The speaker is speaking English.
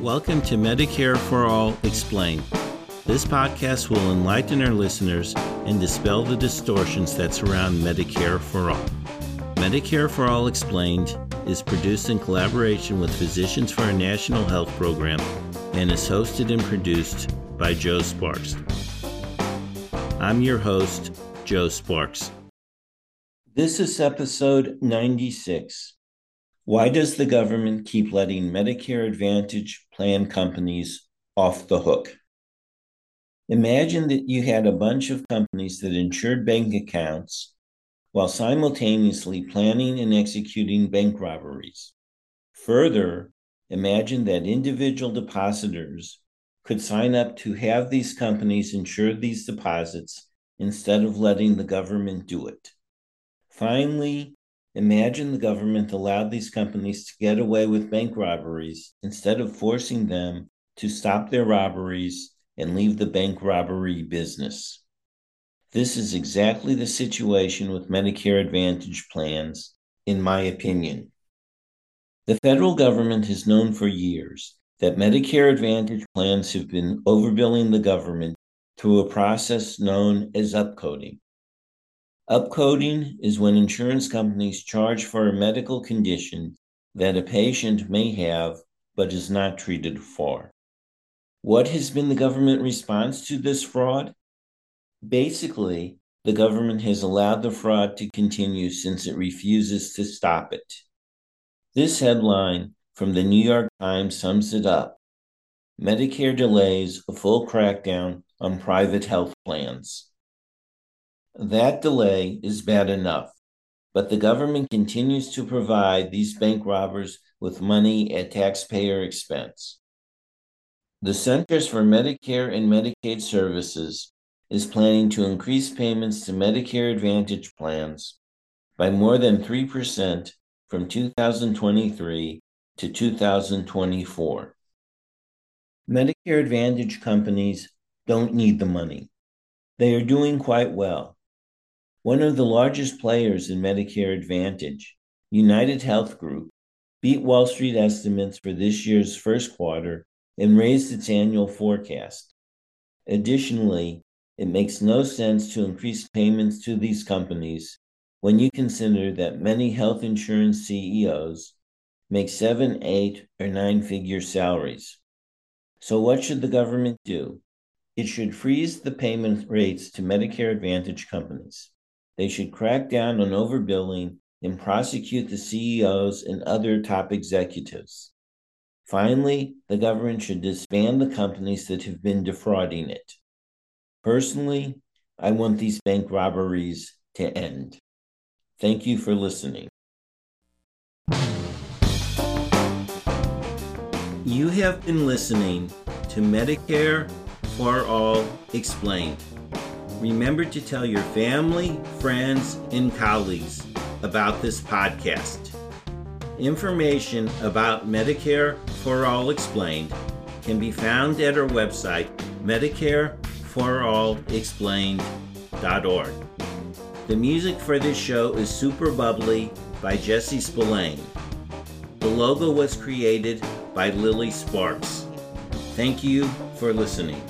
Welcome to Medicare for All Explained. This podcast will enlighten our listeners and dispel the distortions that surround Medicare for All. Medicare for All Explained is produced in collaboration with Physicians for a National Health Program and is hosted and produced by Joe Sparks. I'm your host, Joe Sparks. This is episode 96. Why does the government keep letting Medicare Advantage plan companies off the hook? Imagine that you had a bunch of companies that insured bank accounts while simultaneously planning and executing bank robberies. Further, imagine that individual depositors could sign up to have these companies insure these deposits instead of letting the government do it. Finally, imagine the government allowed these companies to get away with bank robberies instead of forcing them to stop their robberies and leave the bank robbery business. This is exactly the situation with Medicare Advantage plans, in my opinion. The federal government has known for years that Medicare Advantage plans have been overbilling the government through a process known as upcoding. Upcoding is when insurance companies charge for a medical condition that a patient may have but is not treated for. What has been the government response to this fraud? Basically, the government has allowed the fraud to continue since it refuses to stop it. This headline from the New York Times sums it up Medicare delays a full crackdown on private health plans. That delay is bad enough, but the government continues to provide these bank robbers with money at taxpayer expense. The Centers for Medicare and Medicaid Services is planning to increase payments to Medicare Advantage plans by more than 3% from 2023 to 2024. Medicare Advantage companies don't need the money. They are doing quite well. One of the largest players in Medicare Advantage, UnitedHealth Group, beat Wall Street estimates for this year's first quarter and raised its annual forecast. Additionally, it makes no sense to increase payments to these companies when you consider that many health insurance CEOs make seven, eight, or nine figure salaries. So, what should the government do? It should freeze the payment rates to Medicare Advantage companies. They should crack down on overbilling and prosecute the CEOs and other top executives. Finally, the government should disband the companies that have been defrauding it. Personally, I want these bank robberies to end. Thank you for listening. You have been listening to Medicare for All Explained. Remember to tell your family, friends, and colleagues about this podcast. Information about Medicare for All Explained can be found at our website, MedicareForAllExplained.org. The music for this show is Super Bubbly by Jesse Spillane. The logo was created by Lily Sparks. Thank you for listening.